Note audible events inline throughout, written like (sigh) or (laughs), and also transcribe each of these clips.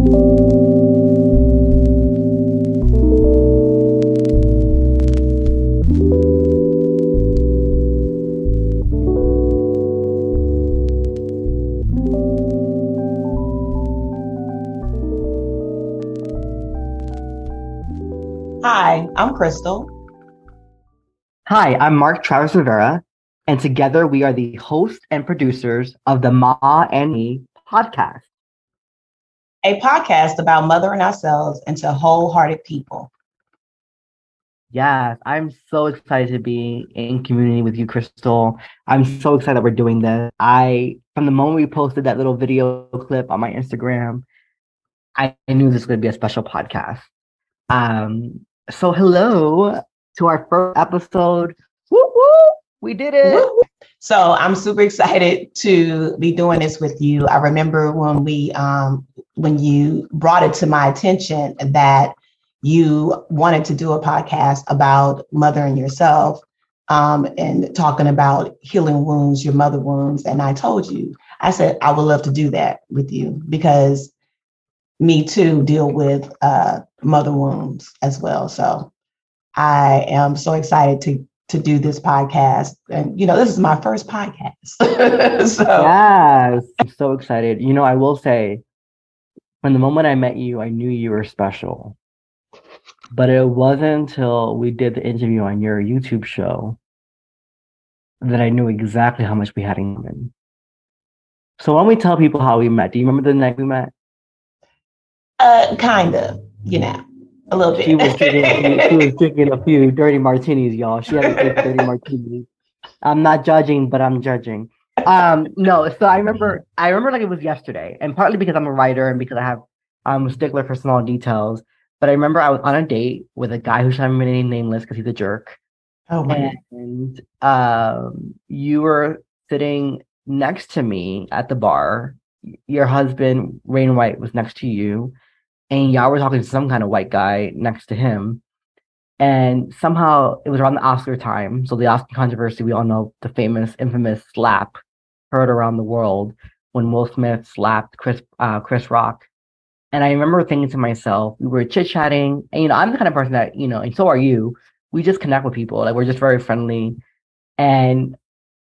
Hi, I'm Crystal. Hi, I'm Mark Travis Rivera, and together we are the hosts and producers of the Ma and Me podcast, a podcast about mothering ourselves into wholehearted people. Yes, I'm so excited to be in community with you, Crystal. I'm so excited that we're doing this. I, from the moment we posted that little video clip on my Instagram, I, knew this was going to be a special podcast. Um, so hello to our first episode. Woo woo! We did it. So I'm super excited to be doing this with you. I remember when we um, when you brought it to my attention that you wanted to do a podcast about mothering yourself um, and talking about healing wounds, your mother wounds. And I told you, I said, I would love to do that with you because me too deal with uh, mother wounds as well. So I am so excited to to do this podcast. And you know, this is my first podcast. (laughs) so yes, I'm so excited. You know, I will say, from the moment I met you, I knew you were special. But it wasn't until we did the interview on your YouTube show that I knew exactly how much we had in common. So when we tell people how we met, do you remember the night we met? Uh, kind of, you know, a little bit. She was drinking, a few, she was drinking a few dirty martinis, y'all. She had a few dirty (laughs) martinis. I'm not judging, but I'm judging. Um, no, so I remember, I remember like it was yesterday, and partly because I'm a writer and because I have, I'm a stickler for small details. But I remember I was on a date with a guy who have remain nameless because he's a jerk. Oh my. And um, you were sitting next to me at the bar. Your husband, Rain White, was next to you and y'all were talking to some kind of white guy next to him. And somehow it was around the Oscar time. So the Oscar controversy, we all know the famous, infamous slap heard around the world when Will Smith slapped Chris uh, Chris Rock. And I remember thinking to myself, we were chit chatting, and you know, I'm the kind of person that you know, and so are you. We just connect with people, like we're just very friendly. And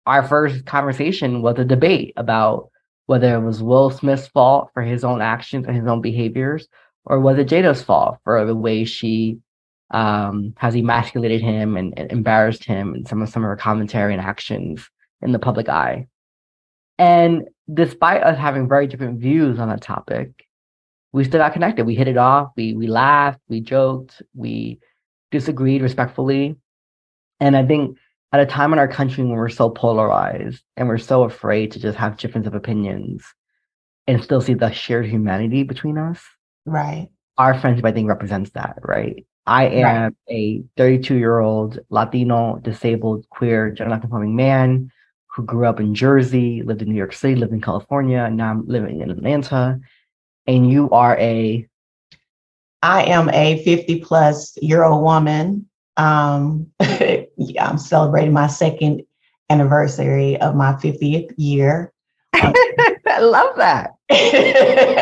our first conversation was a debate about whether it was Will Smith's fault for his own actions and his own behaviors, or was it Jada's fault for the way she um, has emasculated him and, and, embarrassed him and some of some of her commentary and actions in the public eye? And despite us having very different views on that topic, we still got connected. We hit it off. We we laughed. We joked. We disagreed respectfully. And I think at a time in our country when we're so polarized and we're so afraid to just have difference of opinions and still see the shared humanity between us, Right. Our friendship, I think, represents that, right? I am right. a 32 year old Latino, disabled, queer, gender conforming man who grew up in Jersey, lived in New York City, lived in California, and now I'm living in Atlanta. And you are a I am a 50 plus year old woman. Um, (laughs) yeah, I'm celebrating my second anniversary of my 50th year. (laughs) I love that.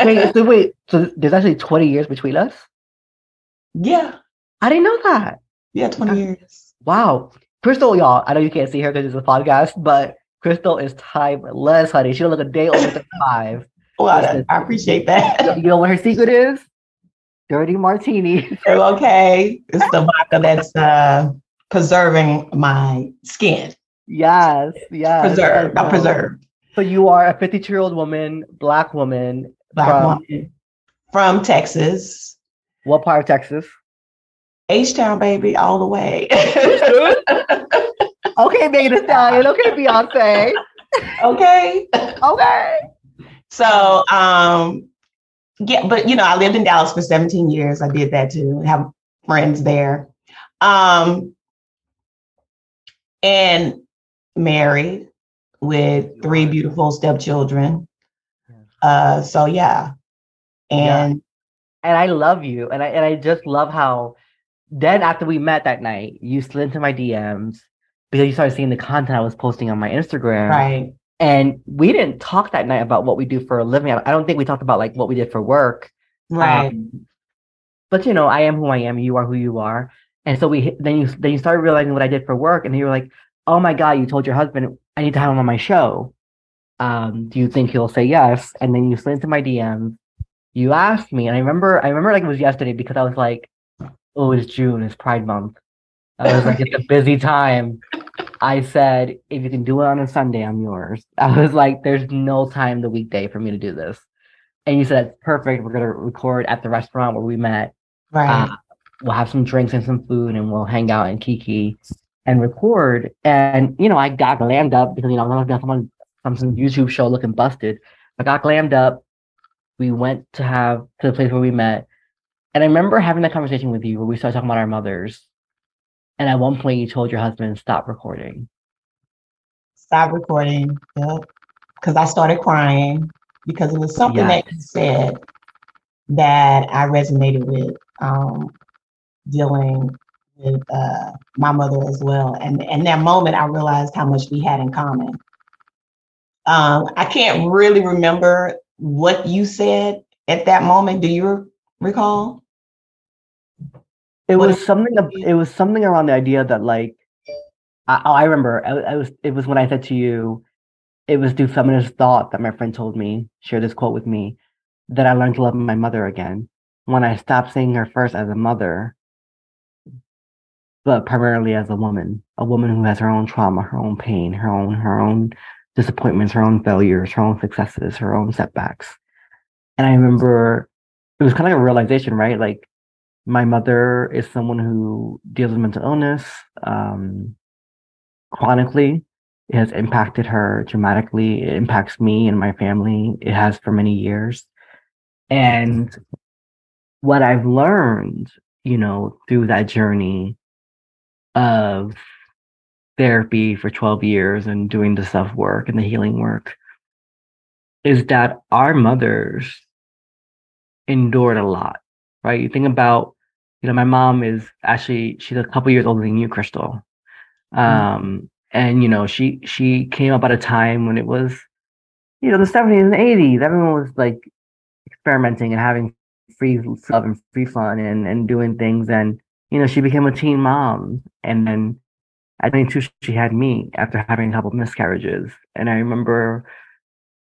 wait, (laughs) so wait, so there's actually 20 years between us? Yeah. I didn't know that. Yeah, 20 years. Wow. Crystal, y'all, I know you can't see her because it's a podcast, but Crystal is timeless, honey. She don't look a day older than (laughs) five. Well, I, appreciate that. You know what her secret is? Dirty martini. (laughs) okay. It's the vodka that's uh, preserving my skin. Yes, yes. Preserved, not preserved. So you are a 52 year old woman, black woman, black from, woman from Texas. What part of Texas? H Town, baby, all the way. (laughs) okay, Megan Thee Stallion. Okay, Beyonce. okay. Okay. So, um, yeah, but you know, I lived in Dallas for 17 years. I did that too. Have friends there. Um, and married with three beautiful stepchildren. Uh, so yeah, and yeah. and I love you, and I and I just love how then after we met that night, you slid into my DMs because you started seeing the content I was posting on my Instagram, right? And we didn't talk that night about what we do for a living. I don't think we talked about like what we did for work. Right. Um, but you know, I am who I am. You are who you are. And so we then you then you started realizing what I did for work, and you were like, "Oh my god, you told your husband I need to have him on my show. Um, do you think he'll say yes?" And then you slid into my DMs. You asked me, and I remember I remember like it was yesterday because I was like, "Oh, it's June, it's Pride Month." I was like, "It's a (laughs) busy time." I said, "If you can do it on a Sunday, I'm yours." (laughs) I was like, "There's no time the weekday for me to do this." And you said, "Perfect. We're gonna record at the restaurant where we met." Right. Uh, we'll have some drinks and some food and we'll hang out and kiki and record. And, you know, I got glammed up because, you know, I was on some, some YouTube show looking busted. I got glammed up. We went to have to the place where we met. And I remember having that conversation with you where we started talking about our mothers. And at one point you told your husband, stop recording. Stop recording. Yep. Because I started crying because it was something Yes. that you said that I resonated with. Um, dealing with uh, my mother as well. And in that moment, I realized how much we had in common. Um, I can't really remember what you said at that moment. Do you recall? It What was something. It was something around the idea that like, I, oh, I remember. I, I was. It was when I said to you, it was through feminist thought that my friend told me. Share this quote with me, that I learned to love my mother again when I stopped seeing her first as a mother, but primarily as a woman, a woman who has her own trauma, her own pain, her own her own disappointments, her own failures, her own successes, her own setbacks. And I remember it was kind of like a realization, right? Like my mother is someone who deals with mental illness um, chronically. It has impacted her dramatically. It impacts me and my family. It has for many years. And what I've learned, you know, through that journey of therapy for 12 years and doing the self work and the healing work is that our mothers endured a lot, right? You think about, you know, my mom is actually, she's a couple years older than you, Crystal. Um, and you know, she, she came up at a time when it was, you know, the 70s and 80s, everyone was like experimenting and having free love and free fun and, and doing things. And, you know, she became a teen mom. And then at 22, she had me after having a couple miscarriages. And I remember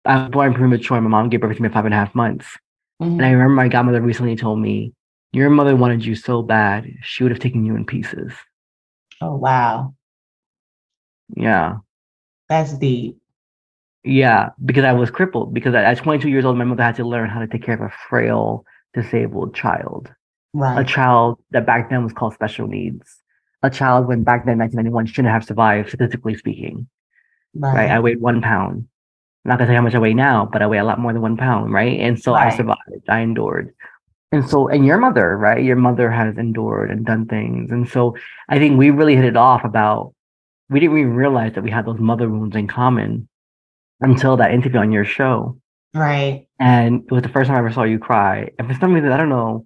I was born premature. My mom gave birth to me at five and a half months. And I mm-hmm. remember my godmother recently told me, Your mother wanted you so bad, she would have taken you in pieces. Oh, wow. Yeah. That's deep. Yeah. Because I was crippled. Because at 22 years old, my mother had to learn how to take care of a frail, disabled child. A child that back then was called special needs. A child when back then, 1991, shouldn't have survived, statistically speaking. Right. I weighed one pound. I'm not gonna say how much I weigh now, but I weigh a lot more than one pound, right? And so I survived. I endured. And so, and your mother, right? Your mother has endured and done things. And so I think we really hit it off about we didn't even realize that we had those mother wounds in common until that interview on your show. Right. And it was the first time I ever saw you cry. And for some reason, I don't know,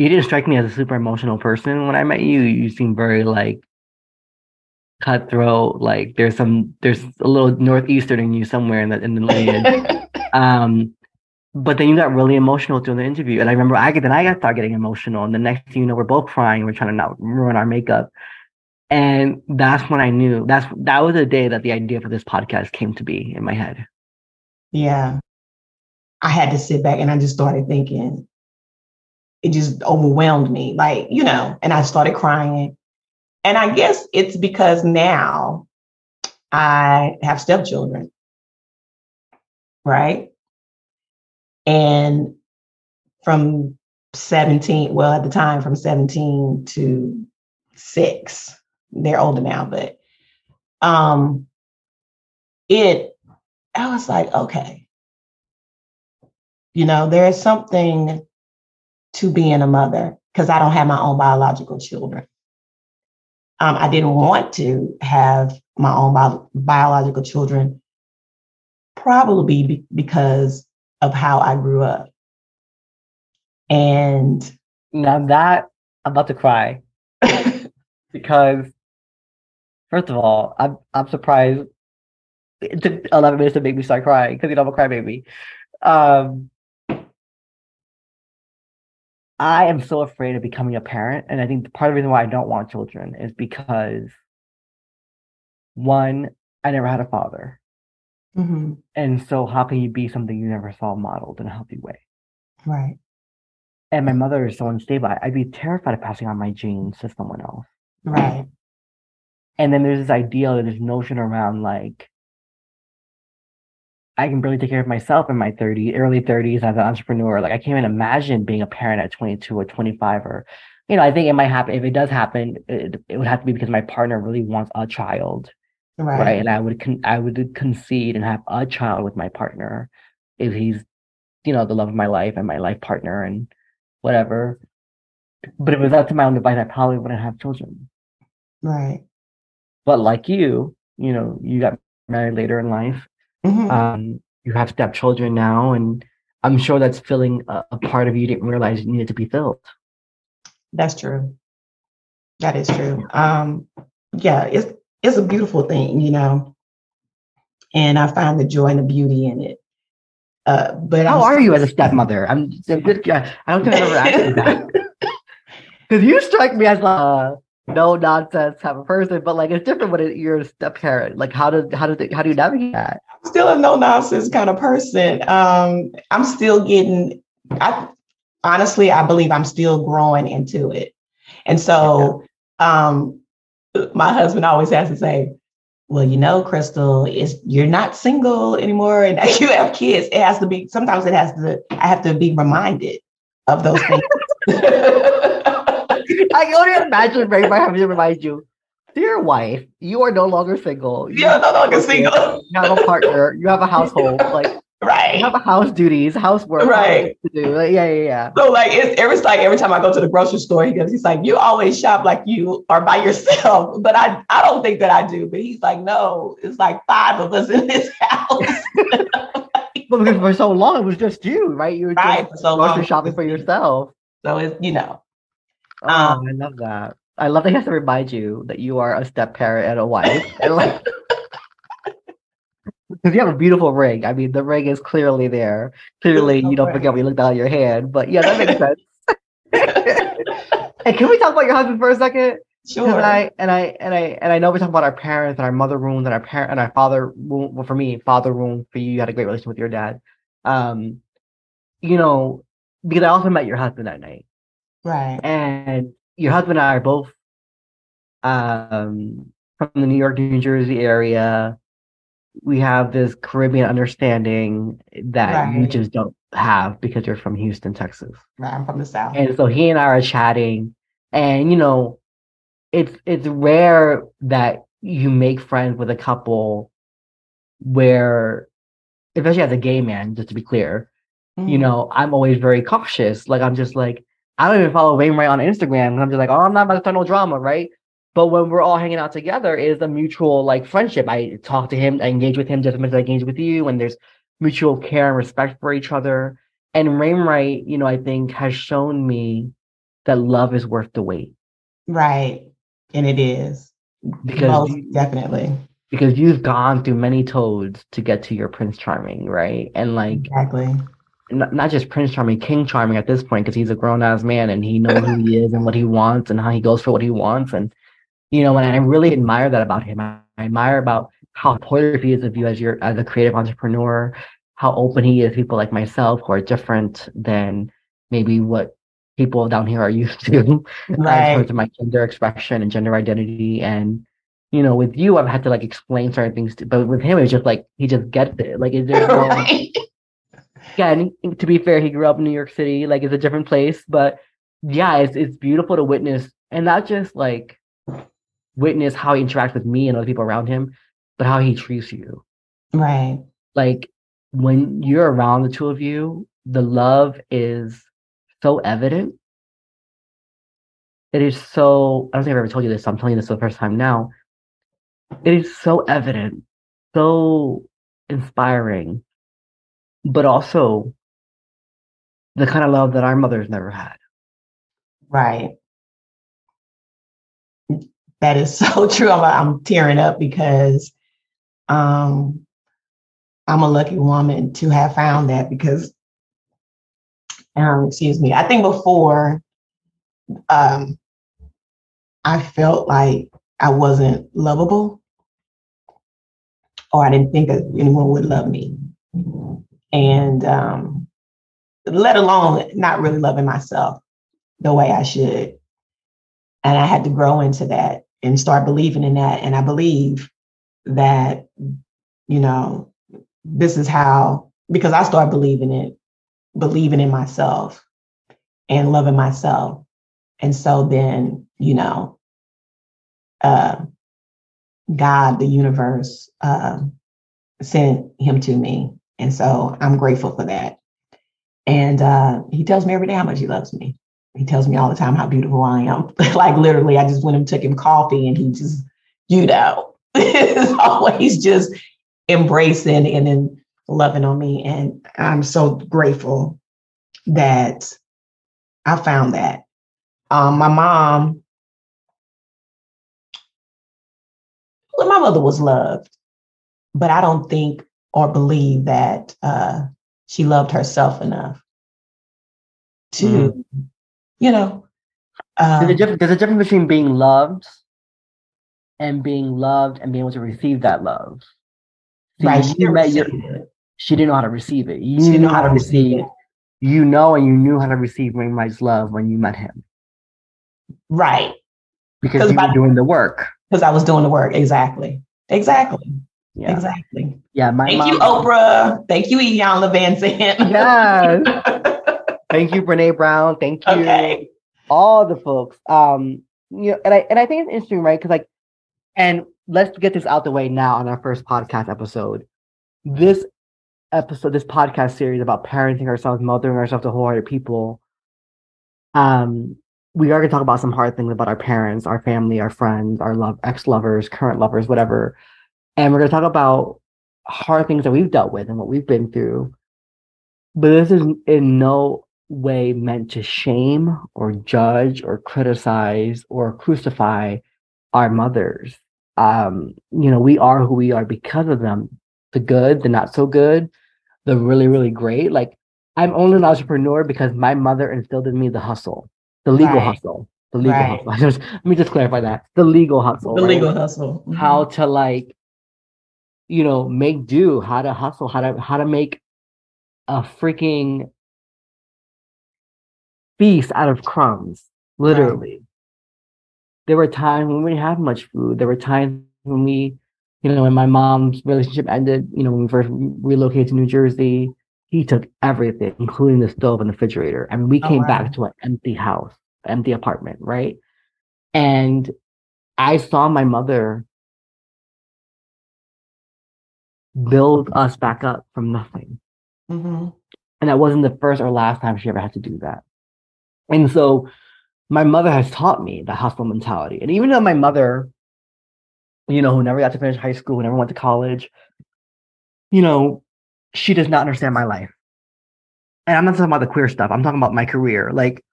you didn't strike me as a super emotional person when I met you. You seemed very like cutthroat. Like there's some, there's a little northeastern in you somewhere in the in the lineage. (laughs) um, but then you got really emotional during the interview, and I remember I get then I got started getting emotional, and the next thing you know, we're both crying. We're trying to not ruin our makeup, and that's when I knew that's that was the day that the idea for this podcast came to be in my head. yeah. I had to sit back and I just started thinking. It just overwhelmed me, like, you know, and I started crying. And I guess it's because now I have stepchildren, right? And from 17, well, at the time, from 17 to six, they're older now, but um, it, I was like, okay, you know, there is something to being a mother because I don't have my own biological children. Um, I didn't want to have my own bio- biological children, probably be- because of how I grew up. And Now that I'm about to cry (laughs) because, first of all, I'm I'm surprised. It took 11 minutes to make me start crying because you know I'm a crybaby. Um, I am so afraid of becoming a parent. And I think part of the reason why I don't want children is because one, I never had a father. Mhm. And so how can you be something you never saw modeled in a healthy way? Right. And my mother is so unstable. I'd be terrified of passing on my genes to someone else. Right. And then there's this idea, this notion around like I can barely take care of myself in my 30s, early 30s as an entrepreneur. Like I can't even imagine being a parent at 22 or 25 or, you know, I think it might happen. If it does happen, it, it would have to be because my partner really wants a child, Right. right? And I would con- I would concede and have a child with my partner if he's, you know, the love of my life and my life partner and whatever. But if it was up to my own device, I probably wouldn't have children. Right. But like you, you know, you got married later in life. Mhm. Um, you have stepchildren now, and I'm sure that's filling a, a part of you didn't realize you needed to be filled. That's true. That is true. Um, yeah, it's it's a beautiful thing, you know, and I find the joy and the beauty in it. Uh, but How I'm are you as a stepmother? I'm just- (laughs) I don't think I've ever asked you that. Because you strike me as a no nonsense type of person, but like it's different when you're a step parent. Like how did how did how do you navigate that? still a no nonsense kind of person. Um, I'm still getting. I honestly, I believe I'm still growing into it, and so um, my husband always has to say, "Well, you know, Crystal, is you're not single anymore, and (laughs) you have kids. It has to be. Sometimes it has to. I have to be reminded of those things." (laughs) (laughs) I can only imagine Ray might have to remind you, dear wife, you are no longer single. You You're no longer single, you have a partner, you have a household, (laughs) like right. you have a house duties, housework Right. to do. Like, yeah, yeah, yeah. So like it's every like every time I go to the grocery store, he goes, he's like, you always shop like you are by yourself. (laughs) But I I don't think that I do. But he's like, no, it's like five of us in this house. But because for so long it was just you, right? You were Right, just so grocery long. shopping for yourself. so it's you know, Oh, Um, I love that. I love that he has to remind you that you are a step parent and a wife. and like (laughs) (laughs) because you have a beautiful ring. I mean, the ring is clearly there. Clearly, (laughs) you don't forget when you look down at your hand. But yeah, that makes sense. and can we talk about your husband for a second? sure. And I and I and I and I know we talk about our parents and our mother wounds and our parent and our father wound. Well, for me, father wound. For you, you had a great relationship with your dad. Um, you know, because I also met your husband that night, right. and your husband and I are both um from the New York, New Jersey area. We have this Caribbean understanding that you just don't have because you're from Houston, Texas. Right. I'm from the south. And so he and I are chatting, and you know, it's it's rare that you make friends with a couple where, especially as a gay man, just to be clear, you Mhm. know, I'm always very cautious. Like I'm just like, I don't even follow Ray on Instagram, and I'm just like, oh, I'm not about to start no drama, right? But when we're all hanging out together, it is a mutual like friendship. I talk to him, I engage with him just as much as I engage with you, and there's mutual care and respect for each other. And Rainwright, you know, I think has shown me that love is worth the wait Right. And it is. because you- definitely. because you've gone through many toads to get to your Prince Charming, right? And like Exactly. Not, not just Prince Charming, King Charming at this point, because he's a grown ass man and he knows who he is and what he wants and how he goes for what he wants. And you know, and I really admire that about him. I, I admire about how supportive he is of you as your as a creative entrepreneur, how open he is to people like myself who are different than maybe what people down here are used to in terms of my gender expression and gender identity. And you know, with you, I've had to like explain certain things, to, but with him, it's just like he just gets it. Like, is (laughs) there no, right. Yeah, and to be fair, he grew up in New York City, like it's a different place, but yeah, it's it's beautiful to witness and not just like witness how he interacts with me and other people around him, but how he treats you. Right. Like when you're around the two of you, the love is so evident. It is so I don't think I've ever told you this, so I'm telling you this for the first time now. It is so evident, so inspiring, but also the kind of love that our mothers never had. Right. That is (laughs) so true. I'm, I'm tearing up because um, I'm a lucky woman to have found that because um, excuse me. I think before, um, I felt like I wasn't lovable, or I didn't think that anyone would love me, and um, let alone not really loving myself the way I should. And I had to grow into that and start believing in that. And I believe that, you know, this is how, because I start believing it, believing in myself and loving myself. And so then, you know, uh, God, the universe, uh, sent him to me. And so I'm grateful for that. And uh, he tells me every day how much he loves me. He tells me all the time how beautiful I am. (laughs) like literally, I just went and took him coffee and he just, you know, (laughs) is always just embracing and then loving on me. And I'm so grateful that I found that. Um, my mom, well, my mother was loved, but I don't think or believe that uh, she loved herself enough to, mm. you know. Um, there's, a difference, there's a difference between being loved and being loved and being able to receive that love. See, right. She, met your, she didn't know how to receive it. You she didn't know how to receive it. You know, and you knew how to receive Rainwhite's love when you met him. Right. Because you were doing the work. Because I was doing the work. Exactly. Exactly. Yeah. Exactly. Yeah. My Thank mom, you, Oprah. Thank you, Iyanla Vanzant. Yes. (laughs) Thank you, Brene Brown. Thank you. Okay. All the folks. Um, you know, and I and I think it's interesting, right? Because like, and let's get this out the way now on our first podcast episode. This episode, this podcast series about parenting ourselves, mothering ourselves to wholehearted people. Um, we are going to talk about some hard things about our parents, our family, our friends, our love, ex lovers, current lovers, whatever. And we're going to talk about hard things that we've dealt with and what we've been through. But this is in no way meant to shame or judge or criticize or crucify our mothers. Um, you know, we are who we are because of them. The good, the not so good, the really, really great. Like I'm only an entrepreneur because my mother instilled in me the hustle, the legal right. hustle, the legal right. hustle. (laughs) let me just clarify that the legal hustle. The right? legal hustle. Mm-hmm. How to like you know, make do, how to hustle, how to how to make a freaking feast out of crumbs, literally. Right. There were times when we didn't have much food. There were times when we, you know, when my mom's relationship ended, you know, when we first relocated to New Jersey, he took everything, including the stove and the refrigerator. I mean, we oh, came wow. back to an empty house, empty apartment, right? And I saw my mother build us back up from nothing. Mm-hmm. And that wasn't the first or last time she ever had to do that. And so my mother has taught me the hustle mentality. And even though my mother, you know, who never got to finish high school, who never went to college, you know, she does not understand my life. And I'm not talking about the queer stuff. I'm talking about my career. Like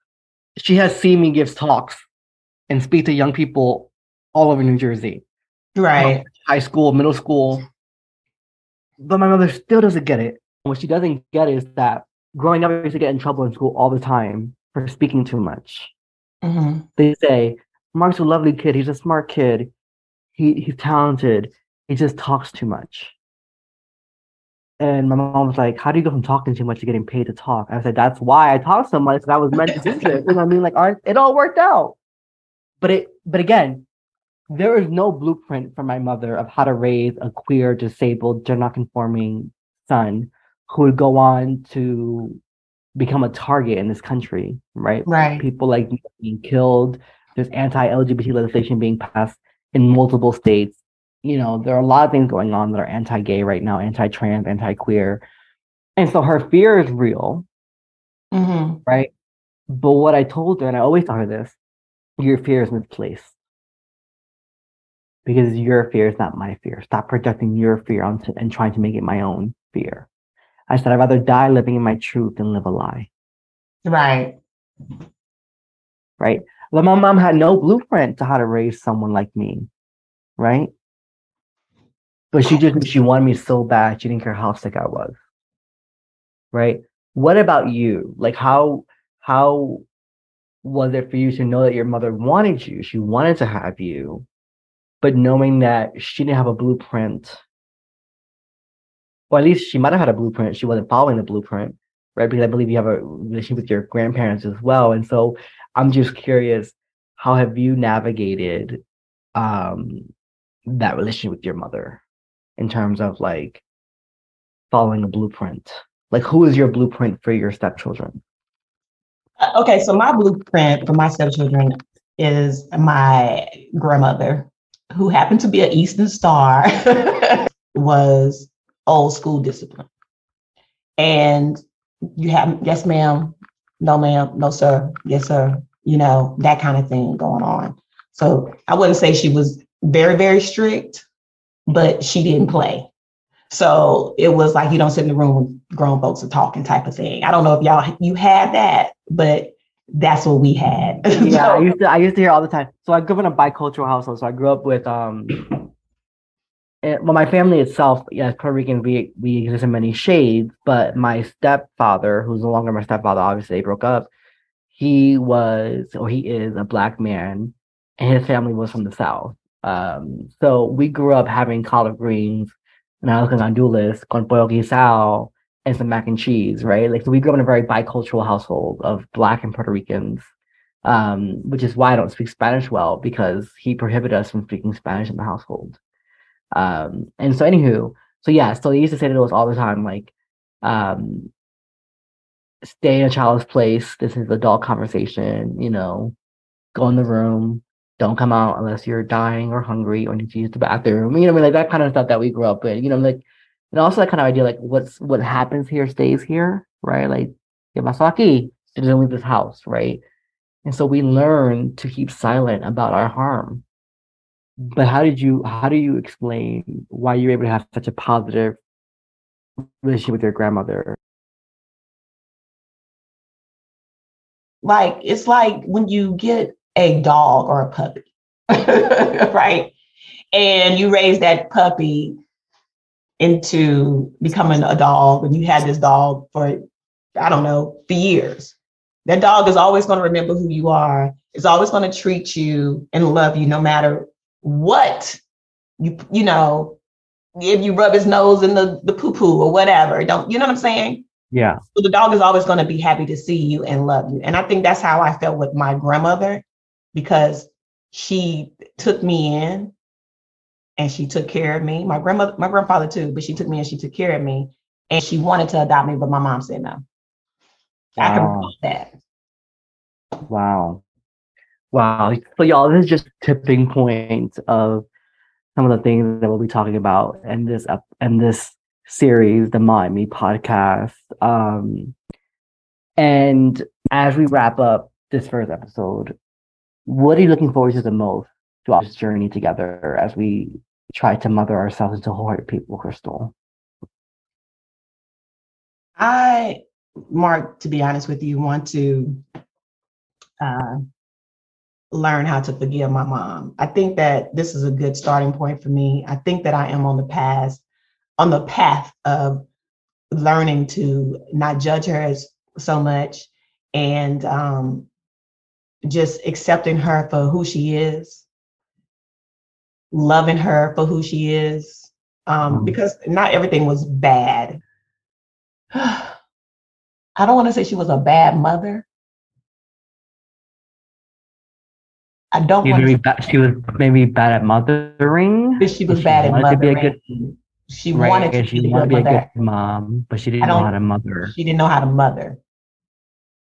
she has seen me give talks and speak to young people all over New Jersey. Right. high school, middle school, but my mother still doesn't get it. What she doesn't get is that growing up, I used to get in trouble in school all the time for speaking too much. Mm-hmm. They say, Mark's a lovely kid. He's a smart kid. He, he's talented. He just talks too much. And my mom was like, How do you go from talking too much to getting paid to talk? I said, That's why I talk so much I was meant to do this. You know what I mean? Like, it all worked out. But it, but again, there is no blueprint for my mother of how to raise a queer, disabled, gender conforming son who would go on to become a target in this country, right? Right. People like being killed. There's anti-LGBT legislation being passed in multiple states. You know, there are a lot of things going on that are anti-gay right now, anti-trans, anti-queer, and so her fear is real, mm-hmm. right? But what I told her, and I always tell her this: your fear is misplaced because your fear is not my fear. Stop projecting your fear onto and trying to make it my own fear. I said, I'd rather die living in my truth than live a lie. Right. Right. But my mom had no blueprint to how to raise someone like me. Right. But she just she wanted me so bad. She didn't care how sick I was. Right. what about you? Like how how was it for you to know that your mother wanted you? She wanted to have you, but knowing that she didn't have a blueprint, or at least she might have had a blueprint. She wasn't following the blueprint, right? Because I believe you have a relationship with your grandparents as well. And so I'm just curious, how have you navigated um, that relationship with your mother in terms of like following a blueprint? Like, who is your blueprint for your stepchildren? Uh, okay, so my blueprint for my stepchildren is my grandmother, who happened to be an Eastern Star, (laughs) was old school discipline. And you have, yes, ma'am, no, ma'am, no, sir, yes, sir, you know, that kind of thing going on. So I wouldn't say she was very, very strict, but she didn't play. So it was like you don't sit in the room with grown folks are talking type of thing. I don't know if y'all you had that, but that's what we had. (laughs) yeah, so, I used to I used to hear all the time. So I grew up in a bicultural household. So I grew up with um it, well, my family itself, yeah, Puerto Rican, we we exist in many shades. But my stepfather, who's no longer my stepfather, obviously they broke up. He was, or he is, a black man, and his family was from the south. Um, so we grew up having collard greens and I was going gandules con pollo guisado and some mac and cheese, right? Like, so we grew up in a very bicultural household of Black and Puerto Ricans, um, which is why I don't speak Spanish well because he prohibited us from speaking Spanish in the household. Um, and so, anywho, so yeah, so he used to say to us all the time, like, um, stay in a child's place. This is adult conversation, you know, go in the room, don't come out unless you're dying or hungry or need to use the bathroom. You know, I mean, like that kind of stuff that we grew up with. You know, like, and also that kind of idea, like what's what happens here stays here, right? Like, ¿qué pasó aquí? Didn't leave this house, right? And so we learn to keep silent about our harm. But how did you? How do you explain why you're able to have such a positive relationship with your grandmother? Like it's like when you get a dog or a puppy, (laughs) right? And you raise that puppy into becoming a dog, and you had this dog for, I don't know, for years. That dog is always going to remember who you are. It's always going to treat you and love you no matter what you, you know, if you rub his nose in the, the poo poo or whatever. Don't, you know what I'm saying? Yeah. So the dog is always going to be happy to see you and love you. And I think that's how I felt with my grandmother because she took me in and she took care of me. My grandmother, my grandfather too, but she took me and she took care of me. And she wanted to adopt me, but my mom said no. Wow. I can recall that. Wow. Wow. So y'all, this is just tipping point of some of the things that we'll be talking about in this up in this series, the Ma and Me podcast. Um, and as we wrap up this first episode, what are you looking forward to the most throughout this journey together as we try to mother ourselves into wholehearted people, Crystal? I, Mark, to be honest with you, want to uh, learn how to forgive my mom. I think that this is a good starting point for me. I think that I am on the path, on the path of learning to not judge her as so much and um, just accepting her for who she is, loving her for who she is, um, mm-hmm. because not everything was bad. (sighs) I don't want to say she was a bad mother. I don't she, want to, bad, she was maybe bad at mothering. She was bad at mothering. To be a good, she right, wanted to she be, wanted to be a good mom, but she didn't know how to mother. She didn't know how to mother.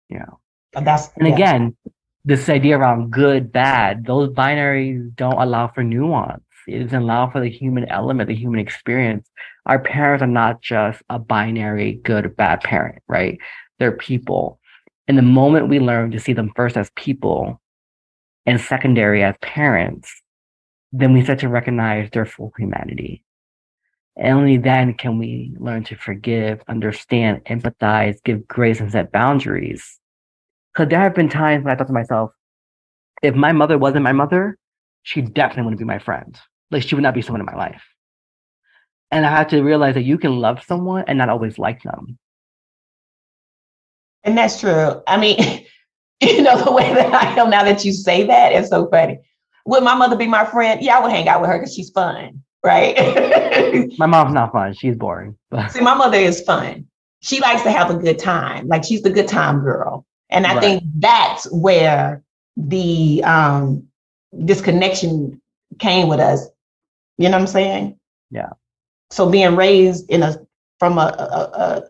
Yeah. But that's and again, this idea around good, bad, those binaries don't allow for nuance. It doesn't allow for the human element, the human experience. Our parents are not just a binary good or bad parent, right? They're people. And the moment we learn to see them first as people and secondary as parents, then we start to recognize their full humanity. And only then can we learn to forgive, understand, empathize, give grace, and set boundaries because there have been times when I thought to myself, if my mother wasn't my mother, she definitely wouldn't be my friend. Like she would not be someone in my life. And I had to realize that you can love someone and not always like them. And that's true. I mean, (laughs) you know, the way that I am now that you say that is so funny. Would my mother be my friend? Yeah, I would hang out with her because she's fun, right? (laughs) my mom's not fun. She's boring. But. (laughs) See, my mother is fun. She likes to have a good time. Like she's the good time girl. And I right. think that's where the um this connection came with us. You know what I'm saying? Yeah. So being raised in a from a, a, a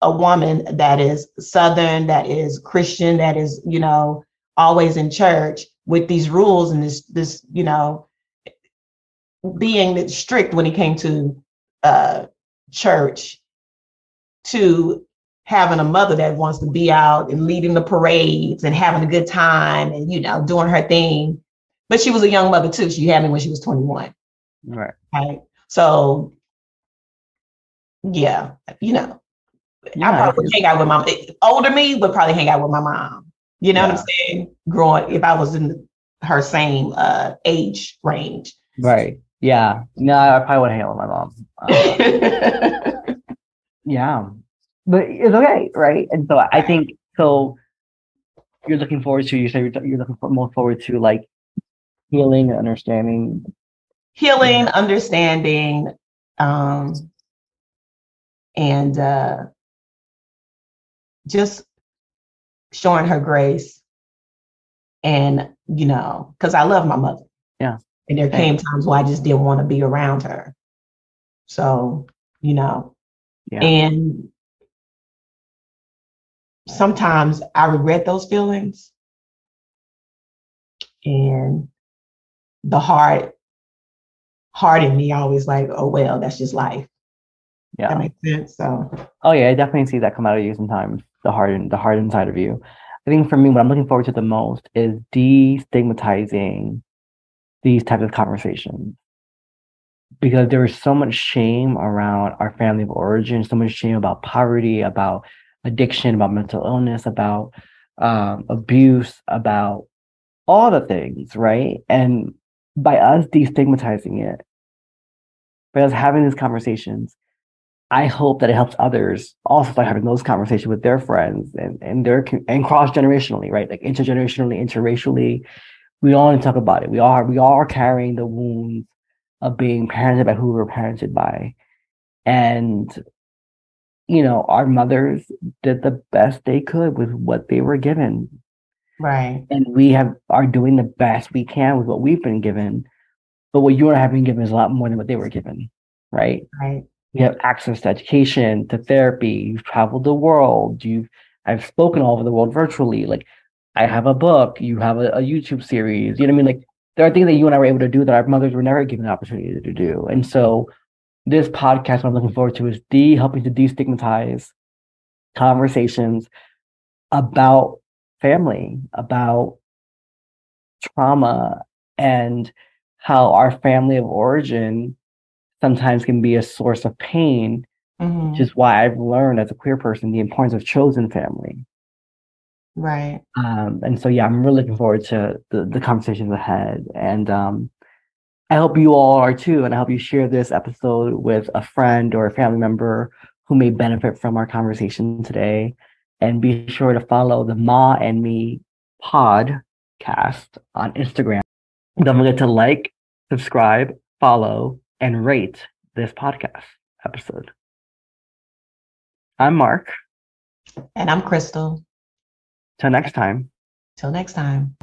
a woman that is Southern, that is Christian, that is, you know, always in church with these rules and this, this, you know, being strict when it came to uh, church, to having a mother that wants to be out and leading the parades and having a good time and, you know, doing her thing. But she was a young mother too. She had me when she was 21. Right. Right. So, yeah, you know, yeah, I probably would hang out with my older me would probably hang out with my mom. You know yeah. what I'm saying? Growing if I was in her same uh, age range. Right. Yeah. No, I probably would hang out with my mom. Uh, (laughs) yeah. But it's okay, right? And so I think so. You're looking forward to you say you're, you're looking for, more forward to like healing and understanding. Healing, understanding, um, and uh, just showing her grace and you know because i love my mother yeah and there came times where i just didn't want to be around her so you know yeah. and sometimes i regret those feelings and the heart heart in me always like oh well that's just life yeah that makes sense so oh yeah i definitely see that come out of you sometimes the heart the heart inside of you. I think for me, what I'm looking forward to the most is destigmatizing these types of conversations. Because there is so much shame around our family of origin, so much shame about poverty, about addiction, about mental illness, about um, abuse, about all the things, right? And by us destigmatizing it, by us having these conversations, I hope that it helps others also start having those conversations with their friends and, and their and cross generationally, right? Like intergenerationally, interracially. We all need to talk about it. We are we all are carrying the wounds of being parented by who we were parented by. And you know, our mothers did the best they could with what they were given. Right. And we have are doing the best we can with what we've been given. But what you and I have been given is a lot more than what they were given. Right. Right you have access to education, to therapy, you've traveled the world, you've I've spoken all over the world virtually. Like I have a book, you have a, a, YouTube series, you know what I mean? Like there are things that you and I were able to do that our mothers were never given the opportunity to do. And so this podcast, what I'm looking forward to is de helping to destigmatize conversations about family, about trauma, and how our family of origin sometimes can be a source of pain, mm-hmm. which is why I've learned as a queer person the importance of chosen family. Right. Um, and so, yeah, I'm really looking forward to the, the conversations ahead. And um, I hope you all are too. And I hope you share this episode with a friend or a family member who may benefit from our conversation today. And be sure to follow the Ma and Me podcast on Instagram. Don't forget to like, subscribe, follow, and rate this podcast episode. I'm Mark. And I'm Crystal. Till next time. Till next time.